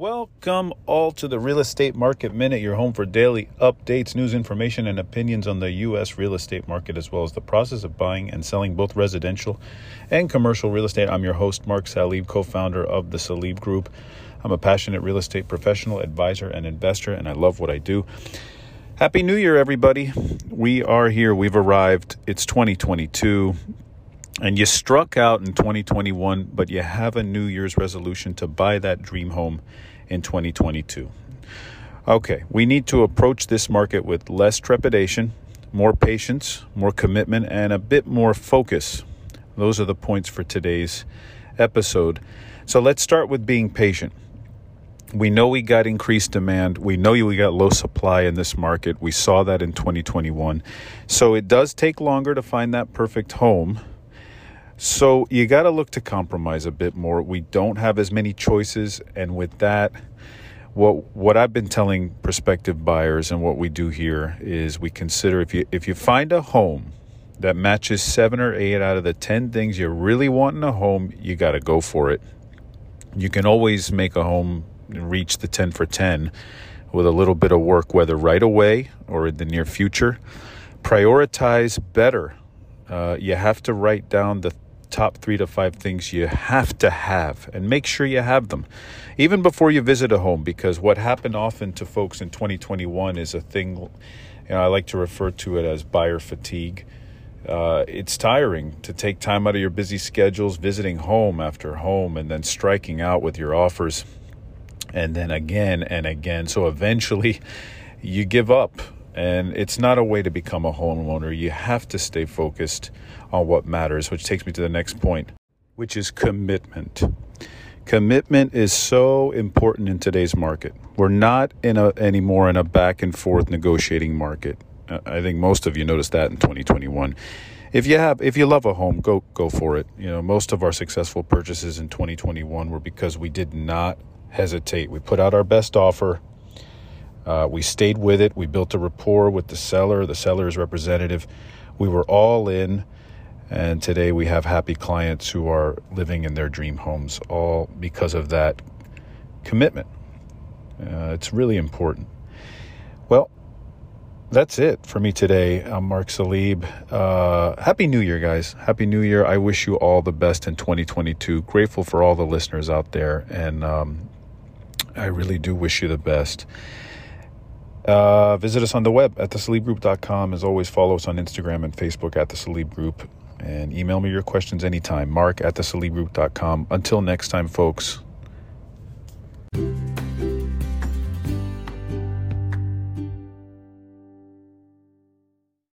Welcome all to the Real Estate Market Minute, your home for daily updates, news, information, and opinions on the U.S. real estate market, as well as the process of buying and selling both residential and commercial real estate. I'm your host, Mark Salib, co founder of the Salib Group. I'm a passionate real estate professional, advisor, and investor, and I love what I do. Happy New Year, everybody. We are here. We've arrived. It's 2022 and you struck out in 2021, but you have a New Year's resolution to buy that dream home in 2022. Okay, we need to approach this market with less trepidation, more patience, more commitment, and a bit more focus. Those are the points for today's episode. So let's start with being patient. We know we got increased demand. We know we got low supply in this market. We saw that in 2021. So it does take longer to find that perfect home so you got to look to compromise a bit more. We don't have as many choices, and with that, what what I've been telling prospective buyers and what we do here is we consider if you if you find a home that matches seven or eight out of the ten things you really want in a home, you got to go for it. You can always make a home reach the ten for ten with a little bit of work, whether right away or in the near future. Prioritize better. Uh, you have to write down the top three to five things you have to have and make sure you have them even before you visit a home because what happened often to folks in 2021 is a thing you know, I like to refer to it as buyer fatigue. Uh, it's tiring to take time out of your busy schedules, visiting home after home, and then striking out with your offers, and then again and again. So eventually, you give up and it's not a way to become a homeowner. You have to stay focused on what matters, which takes me to the next point, which is commitment. Commitment is so important in today's market. We're not in a, anymore in a back and forth negotiating market. I think most of you noticed that in 2021. If you have, if you love a home, go go for it. You know, most of our successful purchases in 2021 were because we did not hesitate. We put out our best offer uh, we stayed with it. We built a rapport with the seller, the seller's representative. We were all in. And today we have happy clients who are living in their dream homes, all because of that commitment. Uh, it's really important. Well, that's it for me today. I'm Mark Salib. Uh, Happy New Year, guys. Happy New Year. I wish you all the best in 2022. Grateful for all the listeners out there. And um, I really do wish you the best. Uh, visit us on the web at thesalibgroup.com. As always, follow us on Instagram and Facebook at the Group. And email me your questions anytime. Mark at thesalibgroup.com. Until next time, folks,